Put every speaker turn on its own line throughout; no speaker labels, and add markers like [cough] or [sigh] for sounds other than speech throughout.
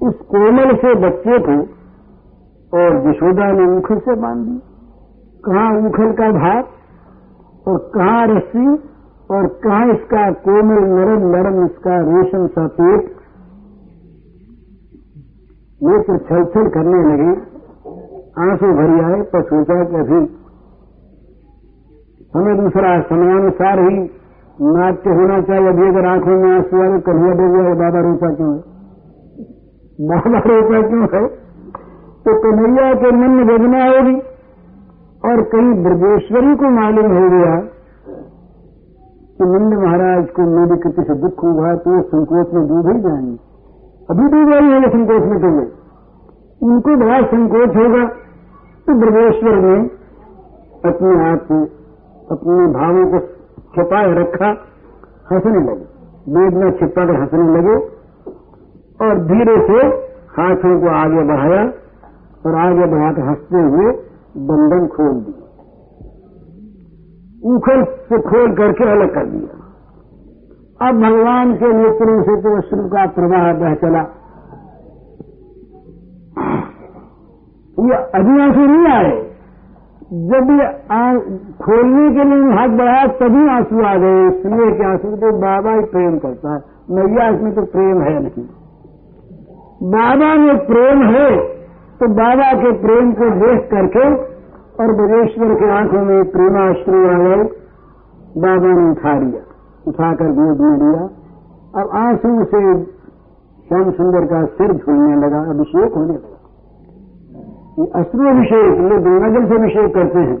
उस कोमल से बच्चे को और यशोदा ने उखल से बाँध। दी कहाँ उखल का भाग और कहाँ रस्सी और कहाँ इसका कोमल नरम नरम इसका रेशम सा पेट? तो छल छल करने लगे। आँसू भरी आए, पर सोचा कि अभी हमें दूसरा समयानुसार ही नाट्य होना चाहिए। अभी अगर आँखों में आँसू आए कन्हैया डूब गया बाबा रोता क्यों है? बाबा रोता क्यों है? तो कन्हैया के मन में वेदना होगी और कहीं ब्रजेश्वरी को मालूम हो गया कि नंद महाराज को मेरे कृति से दुख हुआ तो वो संकोच में डूब ही जाएँगे। अभी डूब रही है संकोच में तो उनको बड़ा संकोच होगा तो ब्रजेश्वर ने अपने आप को अपने भावों को छिपाए रखा, हंसने लगे। वेद में छिपा कर हंसने लगे। और धीरे से हाथों को आगे बढ़ाया और आगे बढ़ाकर हँसते हुए बंधन खोल दिया। उखल से खोल करके अलग कर दिया। अब भगवान के नेत्रों से तो अश्रु का प्रवाह बह चला। ये अभी आँसू नहीं आए। जब ये खोलने के लिए हाथ बढ़ाया, तभी आँसू आ गए। इसलिए कि आँसू तो बाबा ही प्रेम करता है। मैया इसमें तो प्रेम है नहीं। बाबा में प्रेम है तो बाबा के प्रेम को देख करके और बजेश्वर की आँखों में प्रेमाश्रु आ बाबा ने उठा लिया। उठाकर गोद में लिया अब आँसू से श्याम सुंदर का सिर झूलने लगा, अभिषेक होने लगा। ये अश्रु अभिषेक, ये गंगाजल से अभिषेक करते हैं।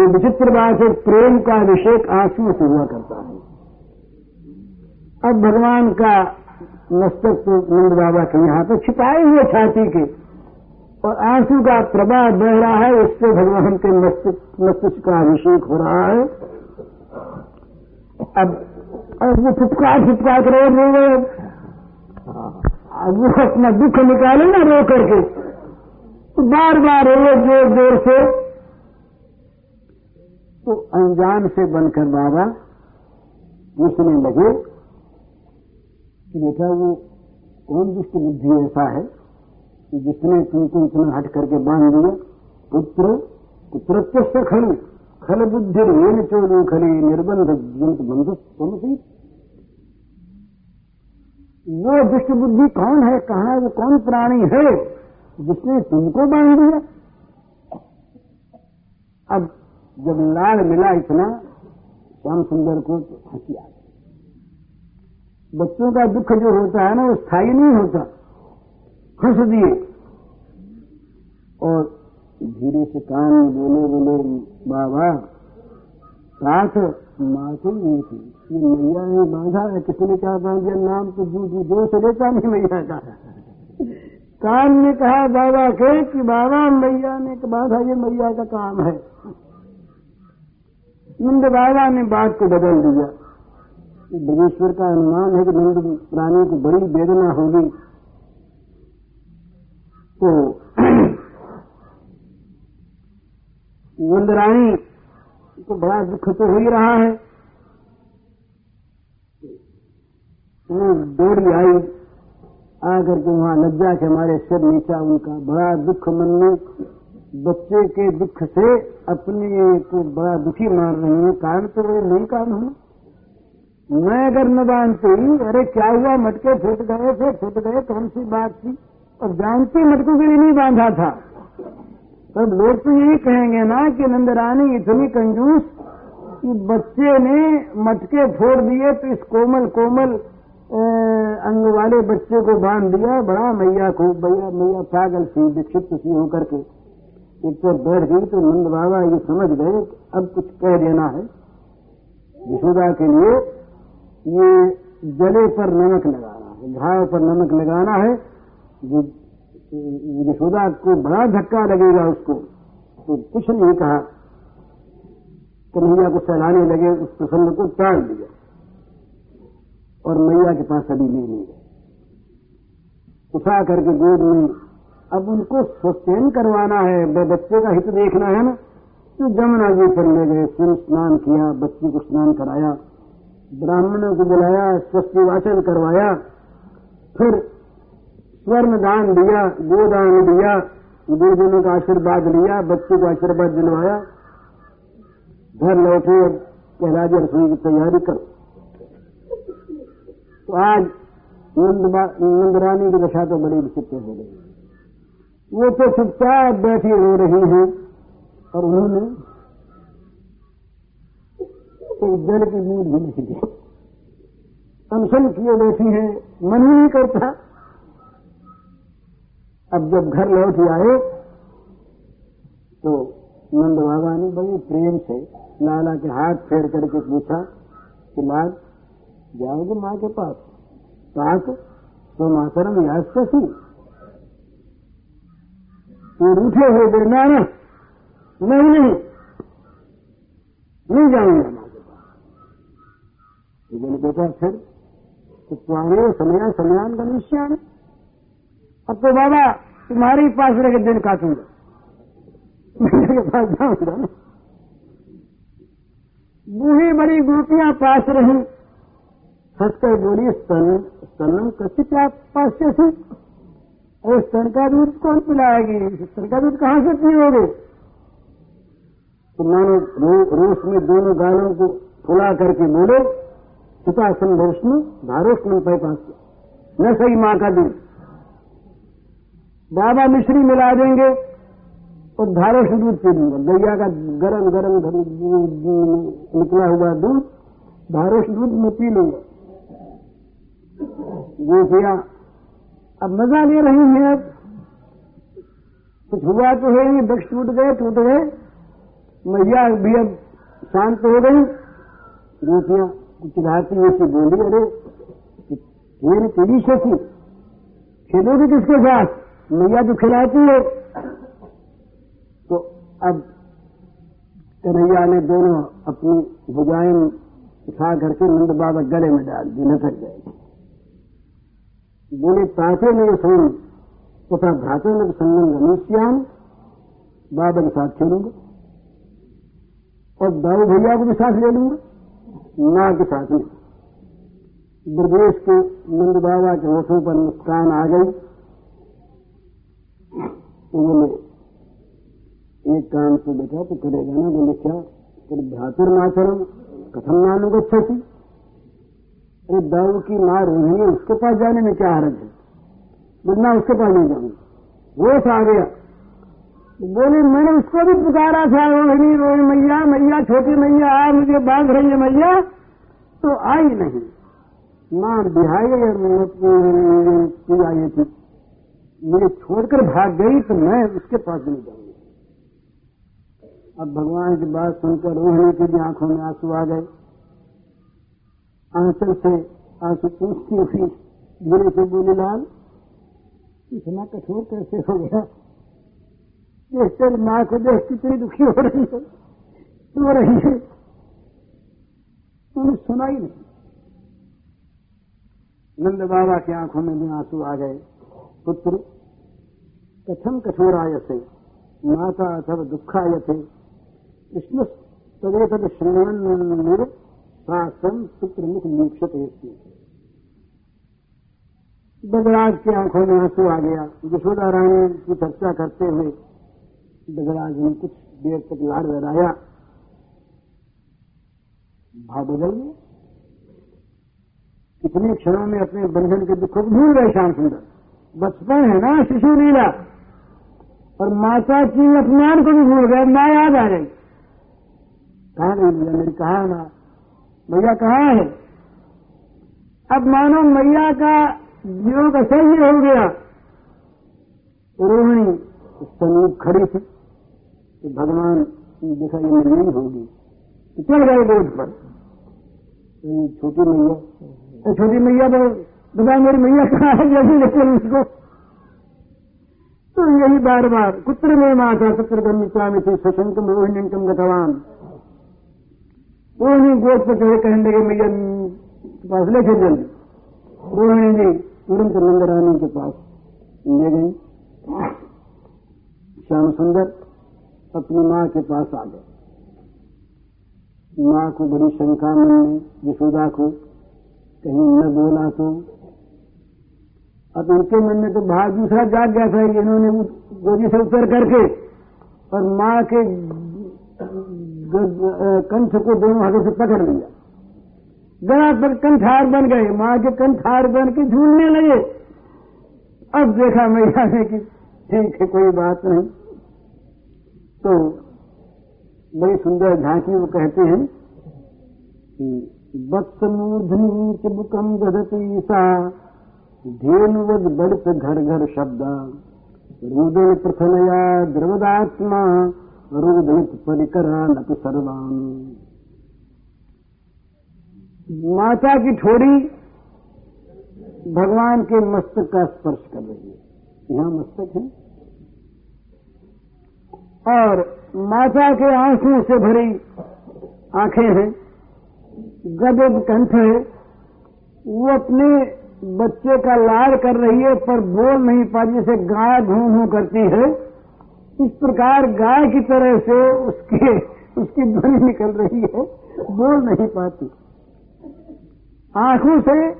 ये विचित्र बात है, प्रेम का अभिषेक आँसू से हुआ करता है। अब भगवान का मस्तक तो नंद बाबा के यहाँ पर छिपाए हुए छाती के। और आँसू का प्रवाह बह रहा है, उससे भगवान के मस्तिष्क का अभिषेक हो रहा है। अब अब वो फुटका फुटका कर रो गए अब वो अपना दुख निकाले ना, रो करके। तो बार बार रो ज़ोर ज़ोर से। तो अनजान से बनकर बाबा, पूछने लगे कि बेटा वो कौन दुष्ट बुद्धि ऐसा है कि जिसने तुमको इतना हट करके बाँध दिया, पुत्र पुत्रत्व खल खल बुद्धि रेन चोरू खली, निर्बंध, जंत बंधु, तुम वो दुष्ट बुद्धि कौन है, कहा वो कौन प्राणी है, जिसने तुमको बाँध दिया? अब जब लाल मिला इतना, श्याम सुंदर को तो हँसी आ बच्चों का दुख जो होता है ना, वो स्थायी नहीं होता। हंस दिए। और धीरे से कान बोले बोले, बाबा, साथ मासूम नहीं थी। ये मैया ने बांधा है किसने क्या बाँध दिया नाम तो जो जो से लेता नहीं मैया का कान ने कहा, बाबा के कि बाबा, मैया ने बांधा, ये मैया का काम है। नंद बाबा ने बात को बदल दिया। ब्रजेश्वर का अनुमान है कि नंद प्राणी को बड़ी वेदना होगी। तो नंदरानी को बड़ा दुख तो हो ही रहा है। वो दौड़ी आई, आकर के वहाँ लज्जा के हमारे सिर नीचा उनका। बड़ा दुख मन में, बच्चे के दुख से अपने को बड़ा दुखी मार रही है। कारण तो वो नहीं कारण हूँ मैं अगर न जानती अरे क्या हुआ, मटके फूट गए थे, फूट गए, कौन सी बात थी? और जानती मटकों के लिए नहीं बांधा था। तब लोग तो यही कहेंगे ना कि नंदरानी, इतनी कंजूस, कि बच्चे ने मटके फोड़ दिए तो इस कोमल कोमल अंग वाले बच्चे को बाँध दिया। बड़ा मैया को भैया मैया पागल थी विक्षिप्त सी होकर के एक तो बैठ गई तो नंद बाबा ये समझ गए अब कुछ कह देना है। यशोदा के लिए ये जले पर नमक लगाना है, घाव पर नमक लगाना है यशोदा को बड़ा धक्का लगेगा उसको। तो कुछ नहीं कहा। कन्हैया को सहलाने लगे, उस प्रसन्न को टाल दिया। और मैया के पास अभी नहीं गए। उठा करके गोद में, अब उनको स्वचयन करवाना है बच्चे का हित देखना है ना। तो जमुना जी ले गए, फिर स्नान किया, बच्चे को स्नान कराया। ब्राह्मणों को बुलाया, स्वस्ति वाचन करवाया, फिर स्वर्ण दान दिया, गोदान दिया, गुरुजनों का आशीर्वाद लिया, बच्चों को आशीर्वाद दिलवाया। घर लौटे कहलाज रसोई की तैयारी कर। तो आज नंदरानी की दशा तो बड़ी विचित्र हो गई। वो तो चुपचाप बैठी रो रही है और उन्होंने तो जल की बूंद भी नहीं दी अनशन किए बैठी है, मन ही नहीं करता। अब जब घर लौट आए तो नंद बाबा ने बड़े प्रेम से लाला के हाथ फेर करके पूछा कि लाल जाओगे माँ के पास? पास तो मातरम याद कैसी तो रूठे हो गए ना ना नहीं नहीं नहीं जाऊँगा तो बोले बेटा फिर तो पुराने समय समान का निश्चय अब तो बाबा तुम्हारे ही पास रह के दिन काटूँगा। मेरे पास जाऊँगा ना। बूढ़ी बड़ी गोपियाँ पास रही। हंसकर बोली स्तन स्तनम कसी पास से थी? और स्तन का दूध कौन पिलाएगी स्तन का दूध कहाँ से पियोगे तो मानो रो, रोष में दोनों गालों को फुला करके बोले पिता संभोष्ण धारोष्ण पे पास न सही माँ का दूध बाबा मिश्री मिला देंगे और धारों से दूध पी लूँगा। गैया का गरम गरम निकला हुआ दूध धारों से दूध में पी लूँगा। गोपिया अब मज़ा ले रही हैं अब कुछ हुआ तो है नहीं वृक्ष टूट गए टूट गए। मैया भी अब शांत हो गई। गोपियाँ कुछ राती ऐसी बोली अरे मेरी पीढ़ी से थी खेलोगे किसके साथ मैया तो खिलाती है तो अब कन्हैया ने दोनों अपनी भुजाएँ उठा करके नंद बाबा गले में डाल दी नटक गए बोले ताते मेरे सोन तथा भ्राते में संगम गणेश्याम बाबा के साथ खेलूँगा और दाऊ भैया को भी साथ ले लूँगा साथ में। ब्रदेश के नंद बाबा के होठों पर मुस्कान आ गई। उन्होंने एक काम से बेटा तो करेगा ना बोले क्या तेरे भ्रातुर्माचरम कथम नानुग अच्छा थी। अरे दाऊ की माँ रोहिणी है, उसके पास जाने में क्या हरज है? बोलना, उसके पास नहीं जाऊँगा। वो आ गया। बोले, मैंने उसको भी पुकारा था रोहिणी रोहिणी मैया मैया, छोटी मैया आ मुझे बाँध रही है मैया। तो आई नहीं। माँ बिहाई पूजा ये थी मुझे छोड़कर भाग गई तो मैं उसके पास नहीं जाऊँगी। अब भगवान की बात सुनकर रोहिणी की भी आँखों में आँसू आ गए। आंचल से आँसू पूछती हुई बुरे से बोले, लाल, इतना कठोर कैसे हो गया? देख कर माँ को देख कितनी दुखी हो रही है। हो रही है। उन्हें सुना ही नहीं। नंद बाबा की आँखों में भी आँसू आ गए। पुत्र, कथम कठोराय से, माता अथवा दुखाय थे कृष्ण तदेतद श्रवण शासन पुत्र मुख मोक्षत बगराज की आँखों में आँसू आ गया। यशोदा रानी की चर्चा करते हुए बगराज ने कुछ देर तक लाड़ लड़ाया भाव बदल गया। कितने क्षणों में अपने बंधन के दुखों को भूल गए श्याम सुंदर। बचपन है ना, शिशु लीला। और माता की अपमान को भी भूल गए, माँ याद आ गई कहा नहीं भैया मेरी कहा ना, मैया कहा है? अब मानो मैया का जीवन का सही हो गया। रोहिणी समीप खड़ी थी। तो भगवान देखा ये नहीं होगी। तो चल गए बोध पर। तो छोटी मैया तो छोटी मैया तो बता मेरी मैया कहाँ है जैसे लेकिन उसको। तो यही बार बार कुत्र में माता सत्र गमिता में थी सशंकम रोहिणी गतवान। रोहिणी गोद पर चढ़े कहने लगे, मैया, पास लेके जल्दी। रोहिणी जी तुरंत नंदरानी के पास ले गई। श्याम सुंदर अपनी माँ के पास आ गए। माँ को बड़ी शंका मन में यशोदा को, कहीं न बोला तो। अब उनके मन में तो भाव दूसरा जाग गया था इन्होंने गोदी से उतर करके और माँ के कंठ को दोनों हाथों से पकड़ लिया। गला पर कंठार बन गए। माँ के कंठार बन के झूलने लगे। अब देखा मैया ने कि ठीक है, कोई बात नहीं। तो बड़ी सुंदर झांकी वो कहते हैं कि वत्स मूर्धनी चिबुकम दधती सा धेनुवद बढ़त घर घर शब्द, रुदन प्रथनया द्रवदात्मा रुदनित परिकरा नत सर्वान। माता की ठोड़ी भगवान के मस्तक का स्पर्श कर रही है। यहाँ मस्तक है। और माता के आंसुओं से भरी आँखें हैं, गदब कंठ है। वो अपने बच्चे का लाड़ कर रही है, पर बोल नहीं पाती, जैसे गाय घूम घूम करती है। इस प्रकार गाय की तरह से उसके, उसकी ध्वनि निकल रही है, बोल नहीं पाती। आँखों से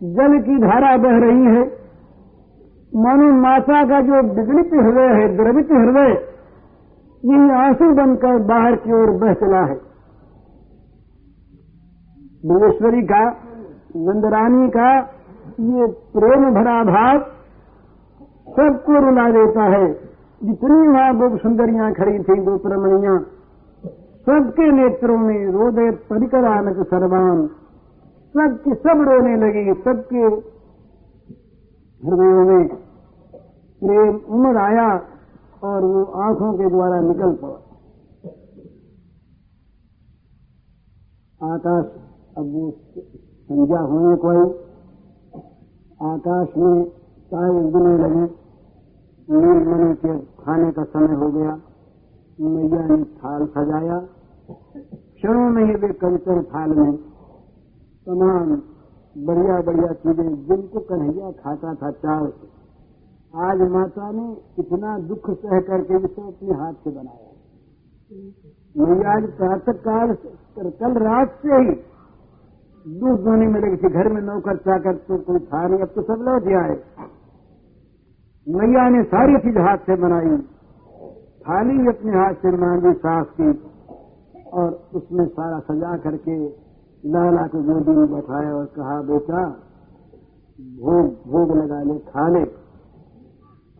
जल की धारा बह रही है। मानो माता का जो विगलित हृदय है, द्रवित हृदय यही आँसू बनकर बाहर की ओर बह चला है। भुवेश्वरी का, नंदरानी का, ये प्रेम भरा भाव सबको रुला देता है। जितनी वहाँ गोप सुंदरियाँ खड़ी थी गोप रमणियाँ सबके नेत्रों में रोदय परिकरानक सर्वान सबकी सब रोने लगी, सबके हृदयों में प्रेम उमड़ आया। और वो आँखों के द्वारा निकल पड़ा। आकाश, अब वो संज्ञा होने को आकाश में तारे उगने लगे। नीलमणि के खाने का समय हो गया। मैया ने थाल सजाया। क्षणों में ही वे कंचन थाल में तमाम बढ़िया बढ़िया चीज़ें जिनको कन्हैया खाता था, चार आज माता ने इतना दुख सह करके इसे अपने हाथ से बनाया। मैया आज प्रातः काल कल रात से ही दूध धोने में लगी थी घर में नौकर चाकर तो कोई था नहीं, अब तो सब लौट आए मैया ने सारी चीज़ हाथ से बनाई। थाली अपने हाथ से मांगी सास की, और उसमें सारा सजा करके लाला को गोदी में बैठाया और कहा, बेटा, भोग भोग लगा ले, खा ले।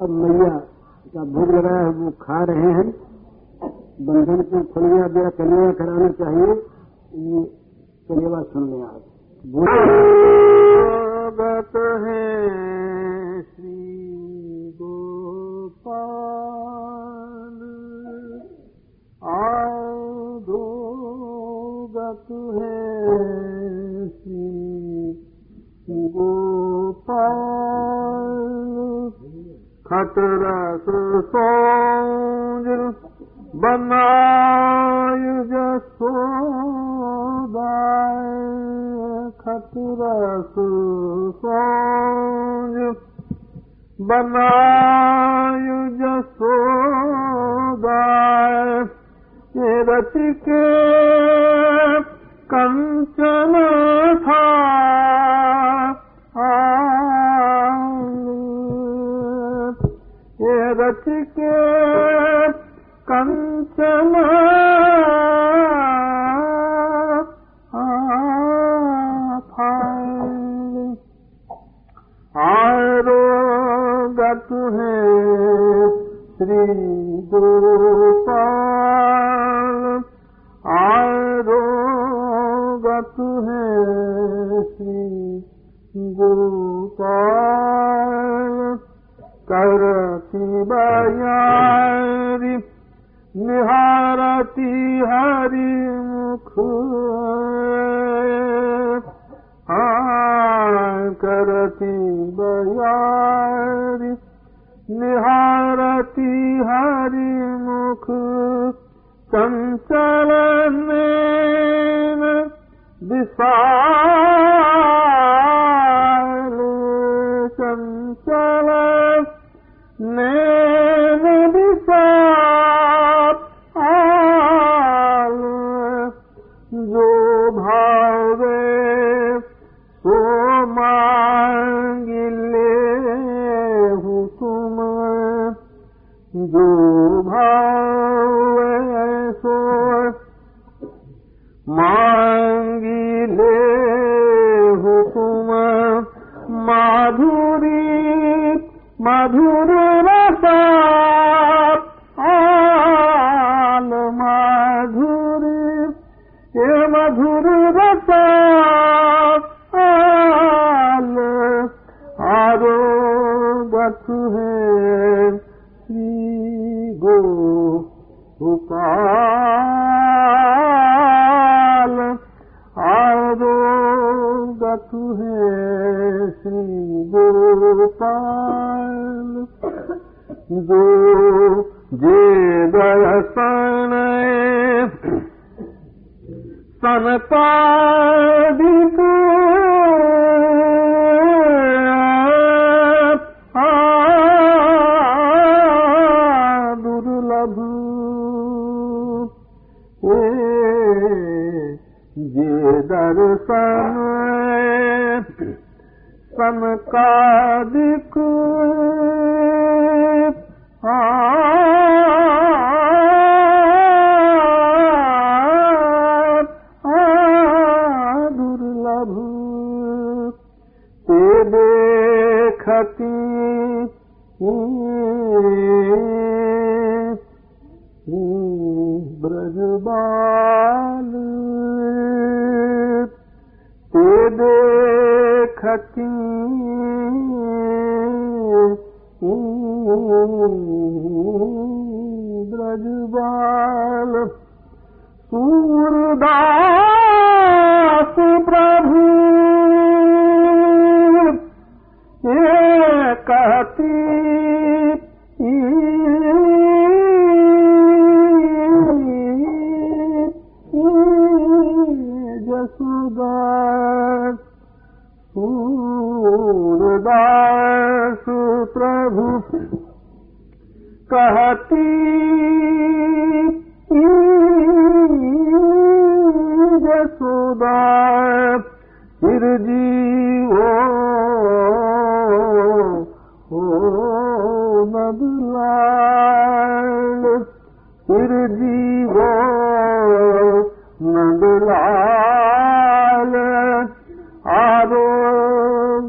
अब मैया का भोग लगाया है, वो खा रहे हैं। बंधन की खुलिया दिया कलिया कराना चाहिए। ये कलेवा सुन लें आप भगत है श्री गोपाल। आधोगत है श्री गोपाल। खतरा सोज बनाय जसोदाय खतरस सोज बनाय जसोदाय ये रच के कंचन था रच के कंचन आरोगत है श्री निहारती हरि मुख। करती बयारी। निहारती हरि मुख। चंचल विशाल भावे सो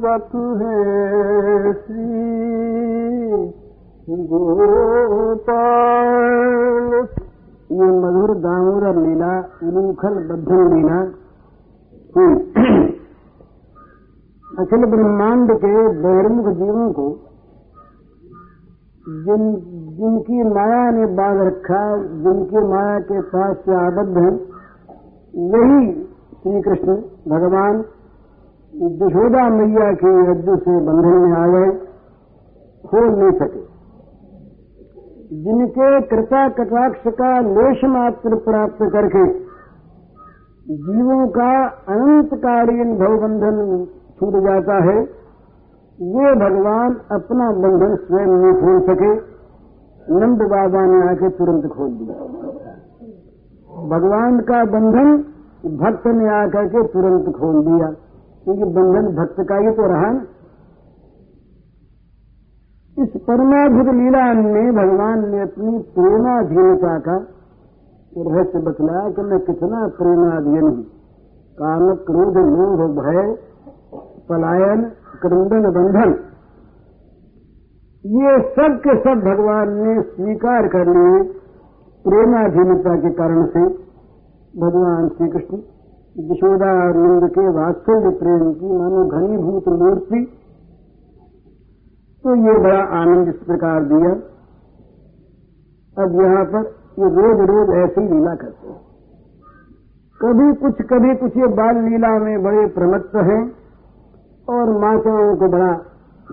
श्री गोपाल। ये
मधुर दाऊर लीला उलूखल बद्धन लीला [clears throat] अखिल ब्रह्मांड के बहिर्मुख जीवों को जिन, जिनकी माया ने बाँध रखा, जिनकी माया के पास से आबद्ध हैं, वही श्री कृष्ण भगवान यशोदा मैया के यज्ञ से बंधन में आ गए खोल नहीं सके। जिनके कृपा कटाक्ष का लेश मात्र प्राप्त करके जीवों का अनंतकालीन भवबंधन छूट जाता है वो भगवान अपना बंधन स्वयं नहीं खोल सके। नंद बाबा ने आके तुरंत खोल दिया। भगवान का बंधन भक्त ने आकर के तुरंत खोल दिया। क्योंकि बंधन भक्त का ही तो रहा ना। इस परमाद्भुत लीला में भगवान ने अपनी प्रेमाधीनता का रहस्य बतलाया कि मैं कितना प्रेमाधीन हूँ। काम क्रोध लोभ भय, पलायन, क्रंदन, बंधन, ये सब के सब भगवान ने स्वीकार कर लिए प्रेमाधीनता के कारण से। भगवान श्री कृष्ण यशोदा और नंद के वात्सल्य प्रेम की मानो घनीभूत मूर्ति तो ये बड़ा आनंद इस प्रकार दिया। अब यहाँ पर ये रोज रोज ऐसी लीला करते हैं। कभी कुछ कभी कुछ ये बाल लीला में बड़े प्रमत्त हैं और माताओं को बड़ा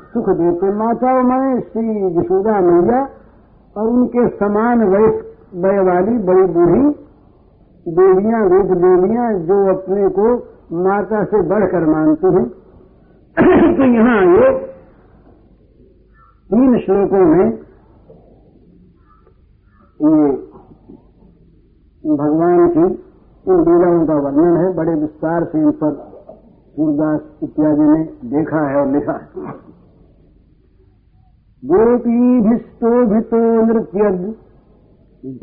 सुख देते माताओं में श्री यशोदा मैया और उनके समान वयस वय वाली बड़ी बूढ़ी देवियाँ वेद देवियाँ जो अपने को माता से बढ़कर मानती हैं। तो यहाँ ये तीन श्लोकों में ये भगवान की इन लीलाओं का वर्णन है, बड़े विस्तार से इन पर सूरदास इत्यादि ने देखा है और लिखा है। गोपीभिस्तोभितो नृत्यद्,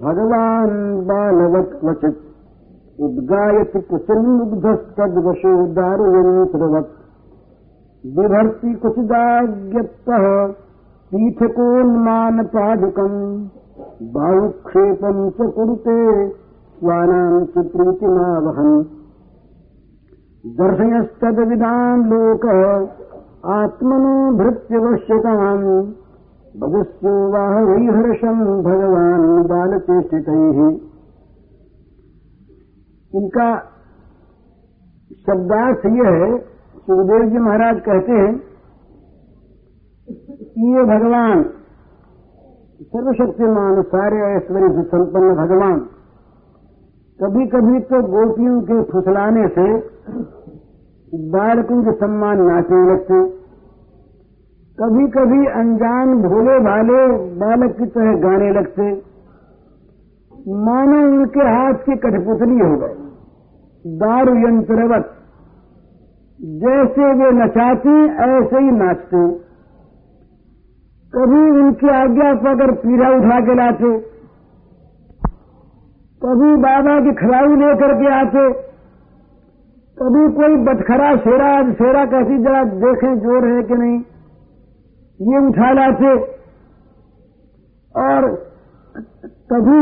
भगवान् बालवत् उद्गायति कुचिन्मुग्धस्तद्वशो दारुयन्त्रवत् बिभर्ति कुचिदाज्ञप्तः पीठकोन्मानपादुकम् बाहुक्षेपम् च कुरुते स्वानाम् च प्रीतिमावहन्। दर्शयस्तद्विदाम् लोकः आत्मनो भृत्यवश्यताम् भगस्यो वाह वैहर्षम् भगवान् बालचेष्टितैः। इनका शब्दार्थ यह है, सुखदेव जी महाराज कहते हैं कि ये भगवान, सर्वशक्तिमान, सारे ऐश्वर्य से संपन्न भगवान। कभी कभी तो गोपियों के फुसलाने से बालकों के सम्मान नाचने लगते कभी कभी अनजान भोले भाले बालक की तरह गाने लगते मानो उनके हाथ की कठपुतली हो गए। दारू यंत्रवत जैसे वे नचाते ऐसे ही नाचते कभी उनकी आज्ञा पाकर पीढ़ा उठा के लाते, कभी बाबा की खराई लेकर के आते, कभी कोई बटखरा, शेरा शेरा कैसी जरा देखें, ज़ोर है कि नहीं, ये उठा लाते। और कभी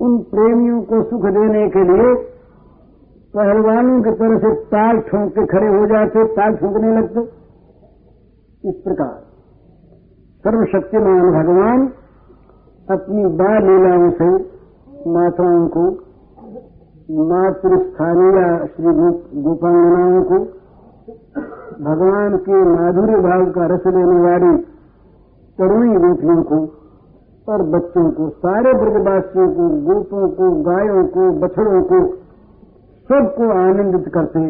उन प्रेमियों को सुख देने के लिए पहलवानों की तरह से ताल ठोंक के खड़े हो जाते, ताल ठोंकने लगते। इस प्रकार सर्वशक्तिमान भगवान अपनी बाल लीलाओं से माताओं को, मातृस्थानीय श्री गोपांगनाओं को, भगवान के माधुर्य भाव का रस लेने वाली तरुणी गोपियों को, और बच्चों को, सारे ब्रजवासियों को, गोपों को, गायों को, बछड़ों को सबको आनंदित करते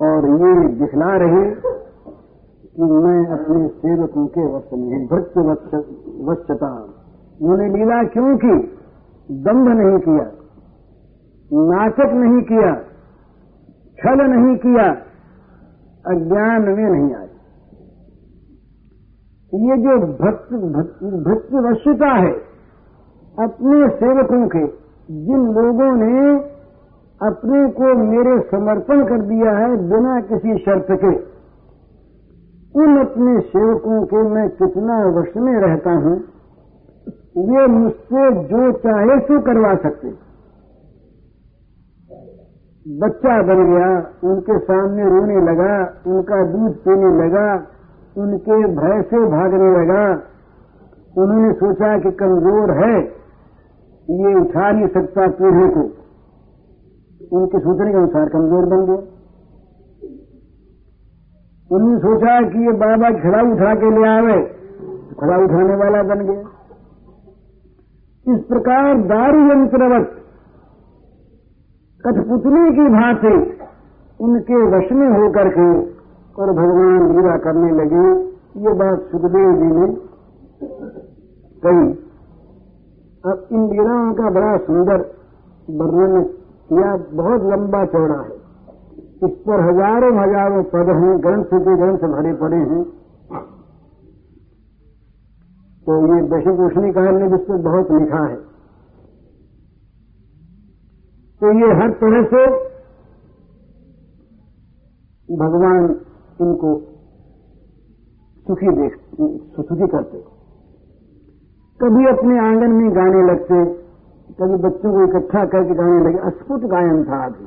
और ये दिखला रहे कि मैं अपने सेवकों के वश में भक्त वश्यता। उन्होंने लीला क्यों की? दम्भ नहीं किया, नाटक नहीं किया, छल नहीं किया, अज्ञान में नहीं आए। ये जो भक्त भक्त वश्यता है, अपने सेवकों के, जिन लोगों ने अपने को मेरे समर्पण कर दिया है बिना किसी शर्त के। उन अपने सेवकों के मैं कितना वश में रहता हूँ वे मुझसे जो चाहे सो करवा सकते। बच्चा बन गया, उनके सामने रोने लगा, उनका दूध पीने लगा, उनके भय से भागने लगा। उन्होंने सोचा कि कमज़ोर है, ये उठा नहीं सकता पीढ़े को। उनके सोचने के अनुसार कमज़ोर बन गए। उन्होंने सोचा कि ये बाबा खड़ा उठा के ले आवे खड़ा उठाने वाला बन गया। इस प्रकार दारू यंत्रवत, कठपुतली की भांति उनके वश में होकर के और भगवान लीला करने लगे। ये बात सुखदेव जी ने कही। अब इन लीलाओं का बड़ा सुंदर वर्णन यह बहुत लंबा चौड़ा है। इस पर हज़ारों हज़ारों पद हैं, ग्रंथ के ग्रंथ भरे पड़े हैं। तो ये दशभूषणी काल ने जिस पर बहुत लिखा है। तो ये हर तरह से भगवान इनको सुखी देख, सुखी करते कभी अपने आँगन में गाने लगते कभी बच्चों को इकट्ठा करके गाने लगे। अस्फुट गायन था अभी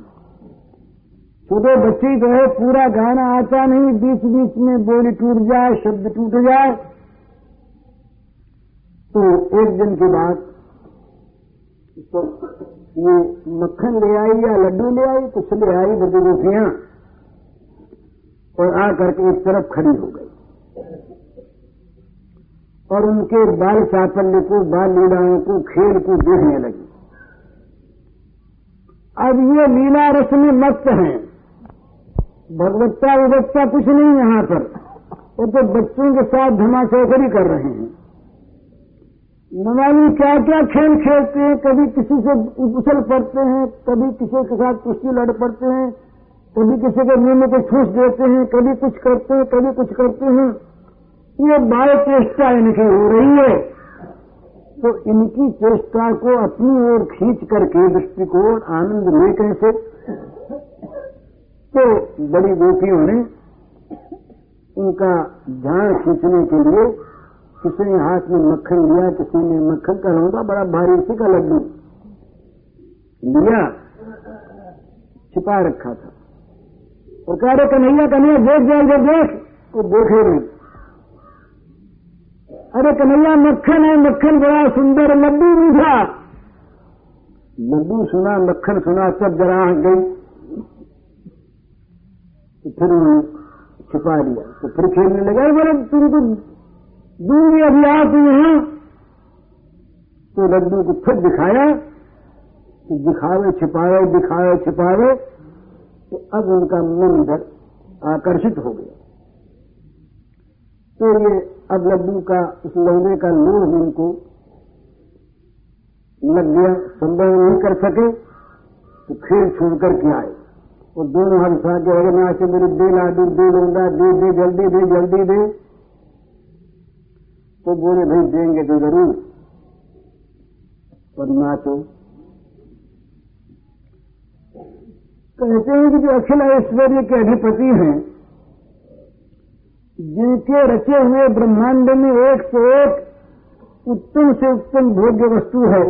छोटे बच्चे तो है, पूरा गाना आता नहीं बीच बीच में बोली टूट जाए, शब्द टूट जाए। तो एक दिन के बाद तो ये मक्खन ले आई या लड्डू ले आई, कुछ ले आई बड़ी रोटियाँ, और आकर के एक तरफ़ खड़ी हो गई। और उनके बाल चापल्य को, बाल लीलाओं को, खेल को देखने लगी। अब ये लीला रस में मस्त हैं। भगवत्ता विभत्ता कुछ नहीं यहाँ पर। वो तो बच्चों के साथ धमाचौकड़ी कर रहे हैं। नवाली क्या क्या खेल खेलते हैं, कभी किसी से उछल पड़ते हैं, कभी किसी के साथ कुश्ती लड़ पड़ते हैं, कभी किसी के मुँह में कुछ ठूस देते हैं, कभी कुछ करते हैं, कभी कुछ करते हैं। ये बाय चेष्टा इनकी हो रही है। तो इनकी चेष्टा को अपनी ओर खींच करके दृष्टिकोण, आनंद में कैसे? तो बड़ी गोपियों ने उनका ध्यान खींचने के लिए किसी ने हाथ में मक्खन लिया, किसी ने मक्खन का लौंगा बड़ा भारी उसी का लड्डू लिया, छिपा रखा था। और कह रहे, कन्हैया कन्हैया, देख जाएँगे देख। वो देखे नहीं। अरे कन्हैया, मक्खन है, मक्खन बड़ा सुंदर, लड्डू मीठा। लड्डू सुना, मक्खन सुना सब जरा गई। तो फिर छिपा दिया। तो फिर खेलने लगा बोले तुमको दूँगी अभी आ तू यहाँ तो लड्डू को फिर दिखाया। तो दिखावे, छिपावे दिखावे, छिपावे। तो अब उनका मन इधर आकर्षित हो गया। तो ये अब लड्डू का, उस लौने का लोभ उनको लग गया, संभव नहीं कर सके तो खेल छोड़ करके आए। और दोनों हम साथ के अगर से मेरे दे लाडू दे लौंडा दे दे, जल्दी दे जल्दी दे। तो बोले, भाई, देंगे तो ज़रूर। पर ना तो। कहते हैं कि जो अखिल ऐश्वर्य के अधिपति हैं जिनके रचे हुए ब्रह्मांड में एक से एक उत्तम से उत्तम भोग्य वस्तु है।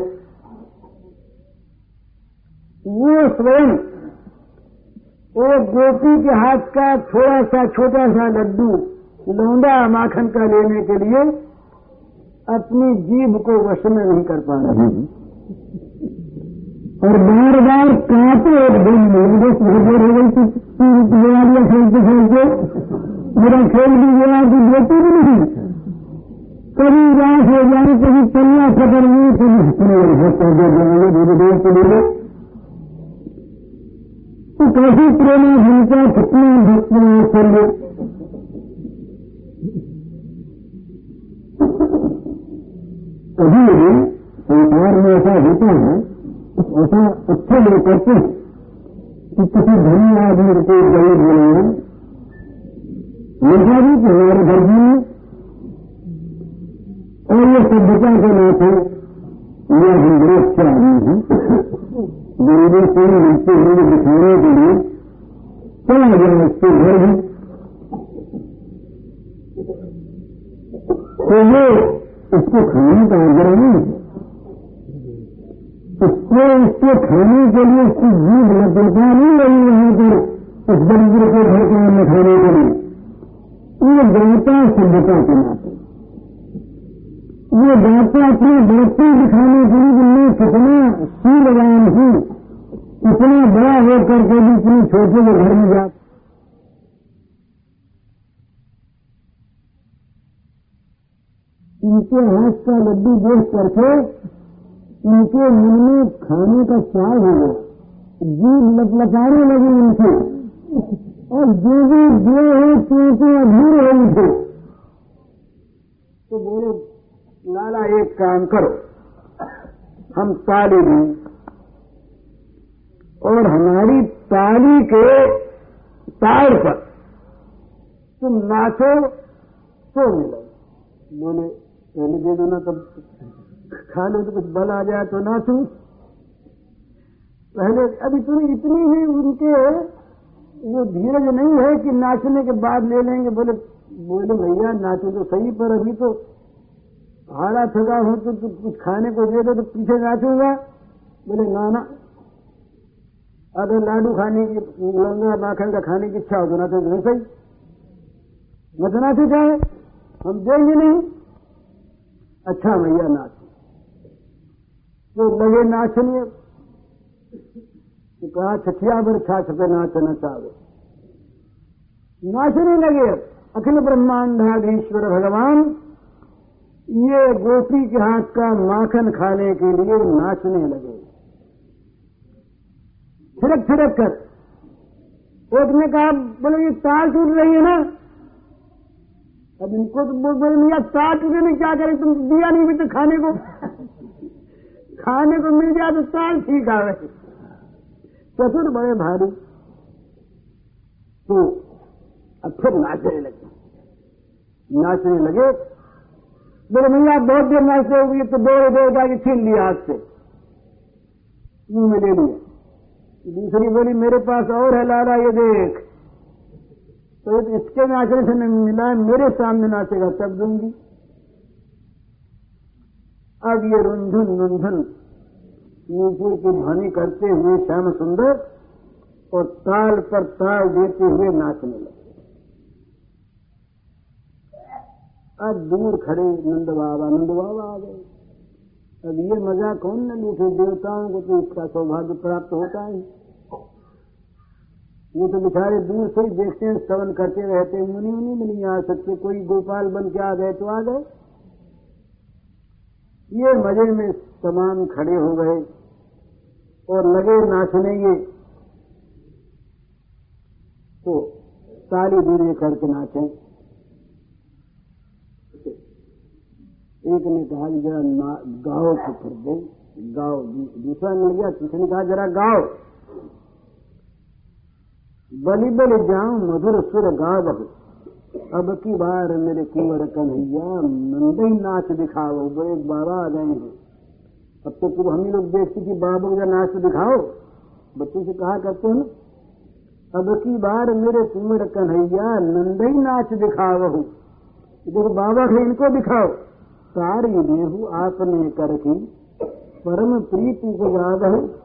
वो स्वयं एक गोपी के हाथ का थोड़ा सा छोटा सा लड्डू लौंडा माखन का लेने के लिए अपनी जीभ को वश में नहीं कर पा रहे और बार बार कांपे एक दिन बस भगवान हो गई थी खेलते खेलते मेरा खेल भी गया कि बेटी भी नहीं कभी रात हो जाए, कभी चलना सफ़र में कभी हंसने होता है जाएँगे धीरे धीरे लिए तो कैसी प्रेम भूमिका कितना भक्ति चलिए कभी संसार में ऐसा होता है, ऐसा अच्छे लोग करते हैं कि किसी धनी आदमी को ज़रूर बोलेंगे लिखा भी कि हमारे घर में और ये सभ्यता के नाते यह हम विरोध से आदमी हैं? गरीबों से मिलते हुए दिखाने के लिए। चला गया उसके घर में तो वो उसको खाने का आग्रह नहीं है। उसको उसके खाने के लिए उसकी जीव लपटा नहीं लगी वहाँ पर, उस दरिद्र के घर के में खाने के लिए। ये दाता सभ्यता के नाते ये दाता अपने बड़प्पन दिखाने के लिए मैं कितना शीलवान हूँ इतना बड़ा होकर के भी इतनी छोटे के घर में जा इनके हाथ का लड्डू देख करके इनके मन में खाने का चाव हो गया जीव लटलटाने लगे इनसे और जो भी जो है क्योंकि अधूर हो उठे तो बोले लाला एक काम करो। हम ताली दें। और हमारी ताली के तार पर तुम नाचो तो मिलो। बोले पहले दे दो ना, तब खाने तो कुछ बल आ जाए तो नाचू। पहले, अभी तुम इतनी ही उनके वो धीरज नहीं है कि नाचने के बाद ले लेंगे बोले बोले भैया नाचो तो सही पर अभी तो हारा थका हो तो, तो कुछ खाने को दे दो तो पीछे नाचूँगा। बोले ना ना। अगर लाडू खाने की लंगा माखन का खाने की इच्छा हो तो नाचो तो सही। मत नाचो चाहे हम देंगे नहीं। अच्छा भैया नाच। तो लगे नाचने कहा छठिया पर छाछ पे नाचना चाहे नाचने लगे, अखिल ब्रह्मांडाधीश्वर भगवान, ये गोपी के हाथ का माखन खाने के लिए नाचने लगे। छिड़क छिड़क कर। एक ने कहा, बोले, ये ताल टूट रही है ना? अब इनको तो बोल, बोले भैया ताल टूटे में क्या करे, तुम दिया नहीं भी तो खाने को [laughs] खाने को मिल जाए तो साल ठीक आ रहे चतुर बड़े भारी तो अब फिर नाचने लगे। नाचने लगे, बोले, भैया, बहुत देर नाचते होगी तो दौड़े, दौड़ जाके छीन लिया हाथ से। मुँह में दूसरी बोली, मेरे पास और है, लाला, ये देख। तो इसके नाचने से नहीं मिला, मेरे सामने नाचेगा, तब दूँगी। अब ये रुंझुन रुंझुन नीचे की ध्वनि करते हुए श्याम सुंदर और ताल पर ताल देते हुए नाचने लगे। अब दूर खड़े नंद बाबा नंद बाबा आ गए। अब ये मज़ा कौन न लूटे, देवताओं को तो इसका सौभाग्य प्राप्त होता है। वो तो बेचारे दूर से ही देखते हैं, श्रवण करते रहते मुनि मुनि में नहीं आ सकते कोई गोपाल बन के आ गए तो आ गए। ये मज़े में तमाम खड़े हो गए और लगे नाचने ये तो ताली दूरी करके नाचे एक ने कहा, जरा गाओ तो फिर दे। गाओ, दूसरा मिल गया किसी ने कहा, जरा गाओ। बलि बलि जाओ मधुर सुर गा बहु अब की बार मेरे कुंवर कन्हैया ही नाच दिखाओ, वो एक बाबा आ गए हैं। अब तो फिर हम ही लोग देखते कि बाबू का नाच दिखाओ। बच्चों से कहा करते हैं अब की बार मेरे कुंवर कन्हैया, नंदे ही नाच दिखाओ। देखो बाबा थे इनको दिखाओ। सारी देहु आपने कर परम प्रीति को याद है।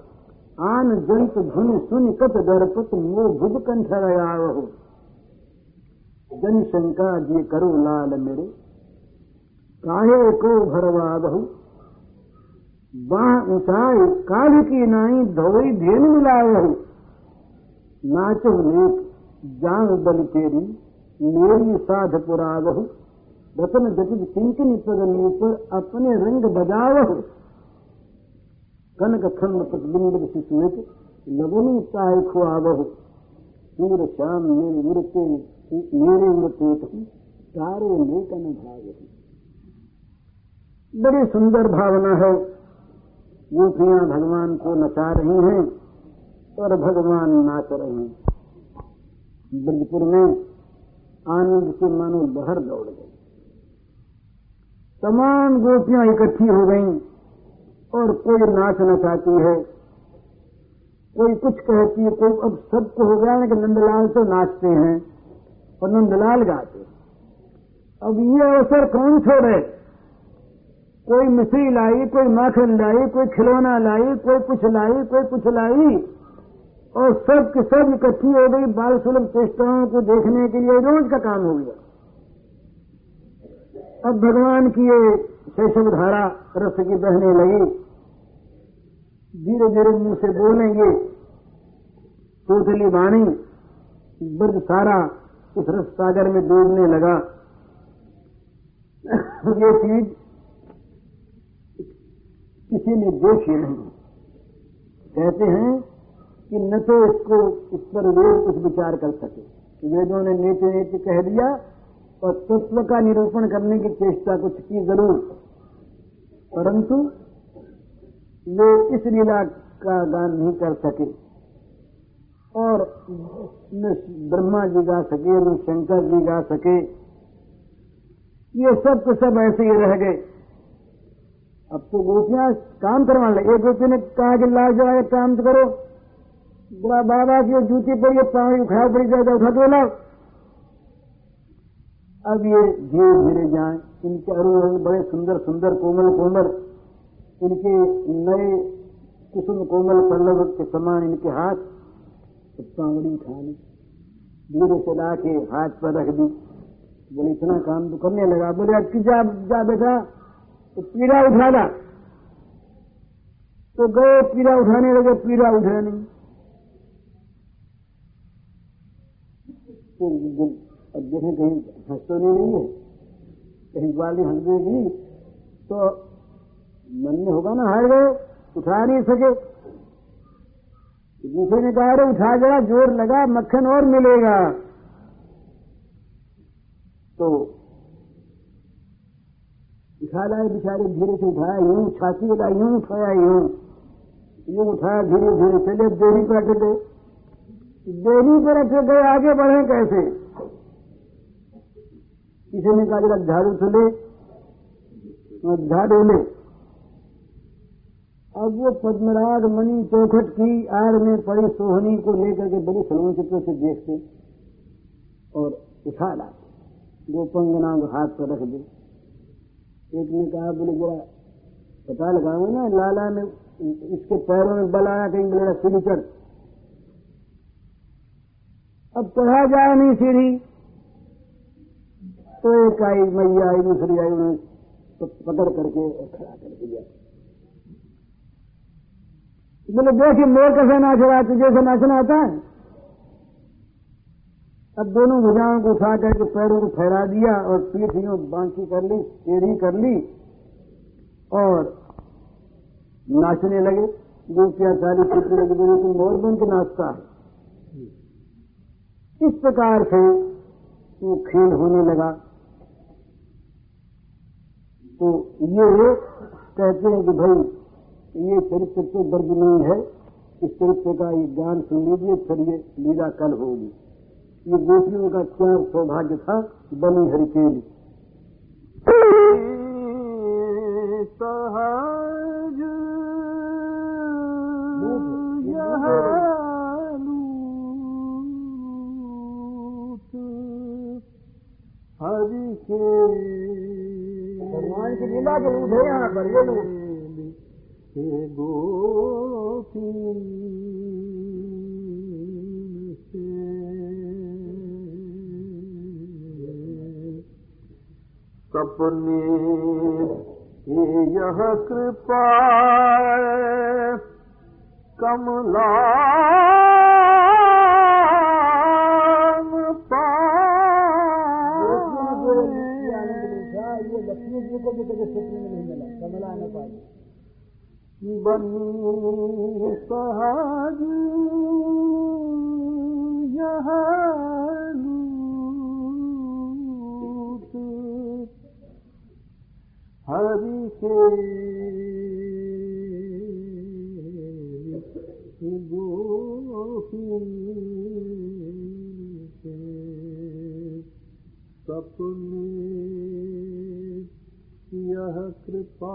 आन जंत धुन सुन कत दरपत मो भुज कंठ हो जन शंका जी करो लाल मेरे। काहे को भरवा बहु? बाह ऊंचाई काल की नाई, धोई धेन मिलावहु नाचो नेक जान बल तेरी मेरी साध पुरावहु। रतन जटित किंकिन पदनी पर अपने रंग बजाव कनक खंड प्रतिबिंब शिशुत लगनी चाहे खुआवह। सूर श्याम मेरे मृत्य मृत्यु तारे कन भाव बड़ी सुंदर भावना है। गोपियाँ भगवान को नचा रही हैं और भगवान नाच रहे हैं। ब्रजपुर में आनंद के मानो लहर दौड़ गई। तमाम गोपियाँ इकट्ठी हो गईं और कोई नाच नचाती है, कोई कुछ कहती है, कोई अब सबको हो गया ना कि नंदलाल तो नाचते हैं। और नंदलाल गाते अब ये अवसर कौन छोड़े? कोई मिश्री लाई, कोई माखन लाई, कोई खिलौना लाई, कोई कुछ लाई, कोई कुछ लाई, और सब के सब इकट्ठी हो गई बाल सुलभ चेष्टाओं को देखने के लिए रोज का काम हो गया। अब भगवान की ये शैशव धारा रस की बहने लगी। धीरे धीरे मुँह से बोलेंगे टोटली वाणी ब्रज सारा उस सागर में डूबने लगा। ये चीज़ किसी ने देखी नहीं। कहते हैं कि न तो इसको इस पर वेद कुछ विचार कर सके। वेदों ने नीचे नीचे कह दिया और तत्व का निरूपण करने की चेष्टा कुछ की ज़रूर। परंतु वे इस लीला का गान नहीं कर सके। और न ब्रह्मा जी गा सके, न शंकर जी गा सके। ये सब के सब ऐसे ही रह गए। अब तो गोपियाँ काम करवा ले एक गोपी ने कहा कि ला जाओ एक काम तो करो। बुरा बाबा की जूती पर ये पानी उठा पड़ी जाएगा उठा दो लाओ। अब ये धीरे धीरे जाए। इनके अरु बड़े सुंदर सुंदर, कोमल कोमल। इनके नए कुसुम कोमल पल्लव के समान इनके हाथ। पावड़ी उठाने धीरे से ला के हाथ पर रख दी। बोले इतना काम तो करने लगा। बोले, अब जा जा बेटा। तो पीड़ा उठा ला। तो गए, पीड़ा उठाने लगे, पीड़ा उठा नहीं तो अब देखें, कहीं हंसतोनी नहीं है। कहीं ग्वाली हंस देगी तो मन में होगा ना हार गए उठा नहीं सके। दूसरे ने कहा अरे उठा गया, ज़ोर लगा, मक्खन और मिलेगा। तो उठा लाए बेचारे धीरे से उठाया यूँ छाती लगा, यूँ उठाया, यूँ। यूँ उठाया धीरे धीरे चले, देरी पर अटक गए देरी पर अटक गए, आगे बढ़े कैसे? किसी ने कहा झाड़ू ले तो झाड़ू ले। अब वो पद्मराग मणि चौखट की आड़ में पड़ी सोहनी को लेकर के बड़ी सलोन चित्र से देखते और उठा लाते। गोपंगना को हाथ पर रख दे एक ने कहा, बोले, जरा पता लगाओ ना, लाला ने इसके पैरों में बल आया कहीं, बोला सीढ़ी चढ़। अब चढ़ा जाए नहीं सीढ़ी। तो एक आई मैया आई, दूसरी आई उन्हें पकड़ करके और खड़ा कर दिया। बोले, देखिए, मोर कैसे नाच रहा है, तुझे से नाचना आता है? अब दोनों भुजाओं को उठा करके पैरों को फहरा दिया और पीठियों बांकी कर ली, टेढ़ी कर ली और नाचने लगे। गोपियाँ सारी पीछे लगी बोले, तुम मोर बन के नाचता है। इस प्रकार से वो खेल होने लगा। तो ये कहते हैं कि भाई ये चरित्र तो दर्द नहीं है। इस चरित्र का ये ज्ञान सुन लीजिए फिर ये लीला कल होगी। ये गोपियों का क्या सौभाग्य था बनी हरिकेली
सहज हरि के
भगवान की लीला के रूप है यहाँ पर ये लोग
सपने यह कृपा कमला बनी लूट हरि के कृपा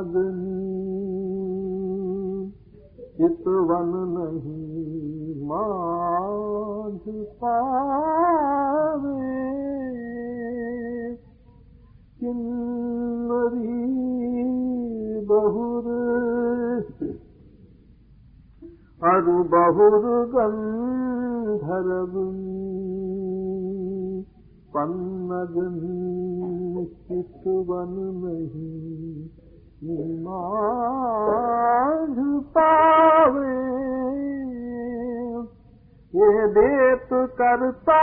पन्नगनी चितवन नहीं पावे। किन्नरी बहुर? अरु बहुर गंधरबनी पन्नगनी चितवन नहीं माध पावे ये करत करता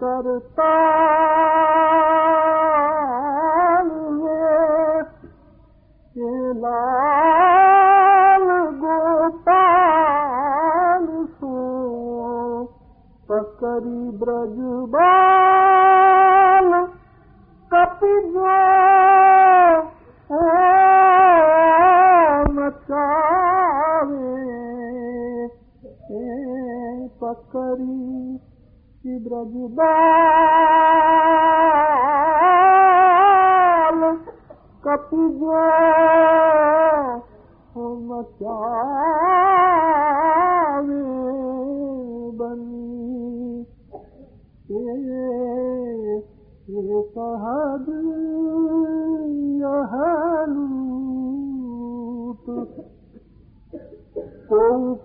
करता ी ब्रजूबल कपिड़े हे पकड़ी ब्रजूबा कत तूत कु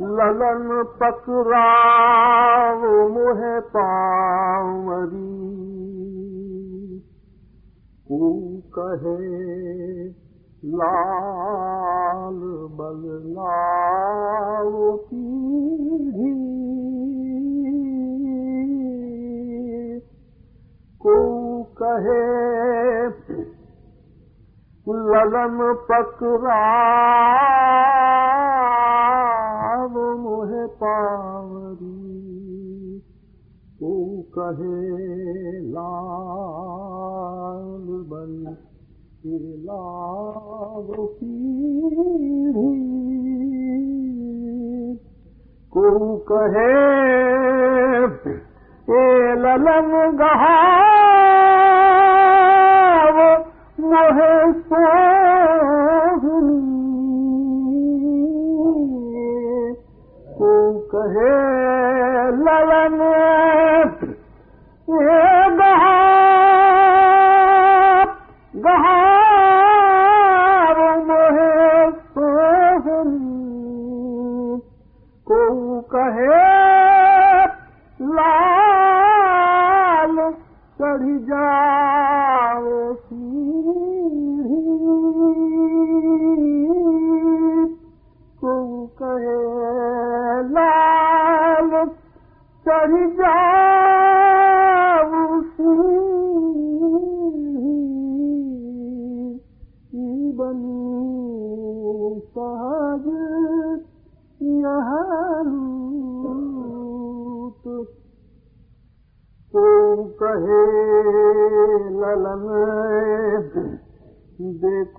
ललन पत्रावी कहे लाल बली को कहे ललन पकड़ाव मोहे पावरी। को कहे लाल बन के पीढ़ी। को कहे ए ललन गहाव मोहे सोहनी को कहे